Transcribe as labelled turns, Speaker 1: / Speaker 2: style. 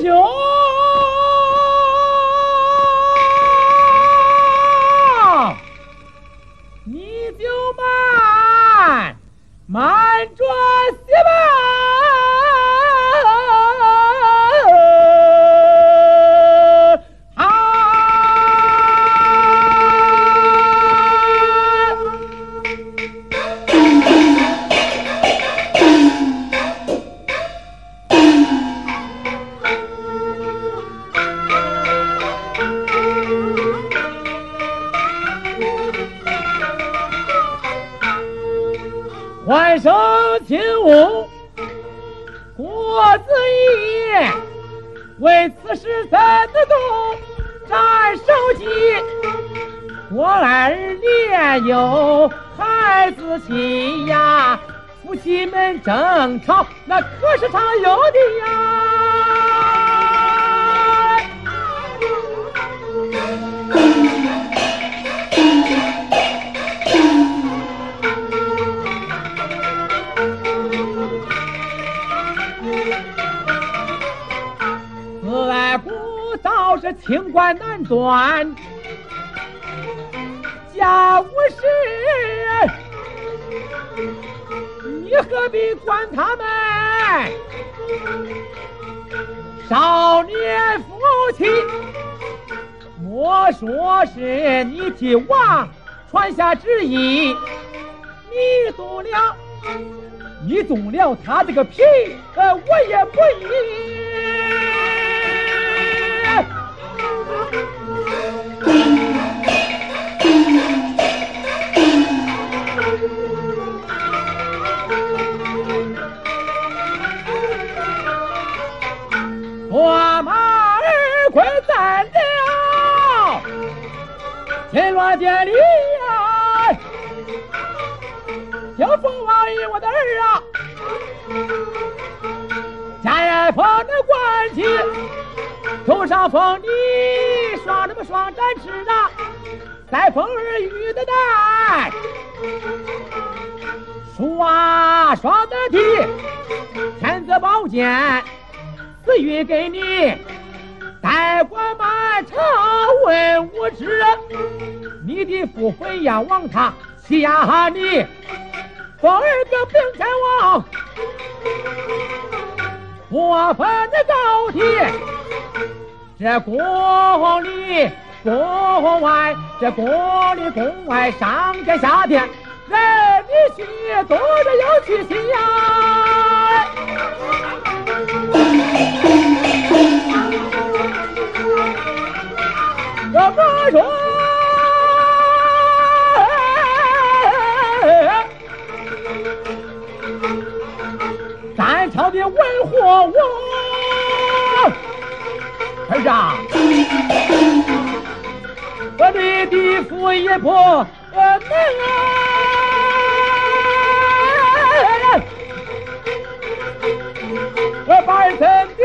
Speaker 1: 兄，你就慢慢转欢声庆舞，郭子仪为此事怎的动斩首级？我儿年幼孩子气呀，夫妻们争吵那可是常有的呀。倒是清官难断，家务事，你何必管他们？少年夫妻，莫说是你替王传下旨意，你动了，你动了他这个皮，呃，我也不依。驸马儿快在了，金銮殿里呀，听凤王爷我的儿啊，家人封的官旗，头上封你双那么双展翅啊，再封儿玉的带，刷双的蹄，天子宝剑。赐予给你，代管满朝文武之人，你的父魂仰望他，欺压你，封儿个兵天王，过分的高低，这宫里宫外，这宫里宫外，上天下天，人的心多着有去心呀。战场的文火我儿啊，我你的父也不能啊，我把儿子。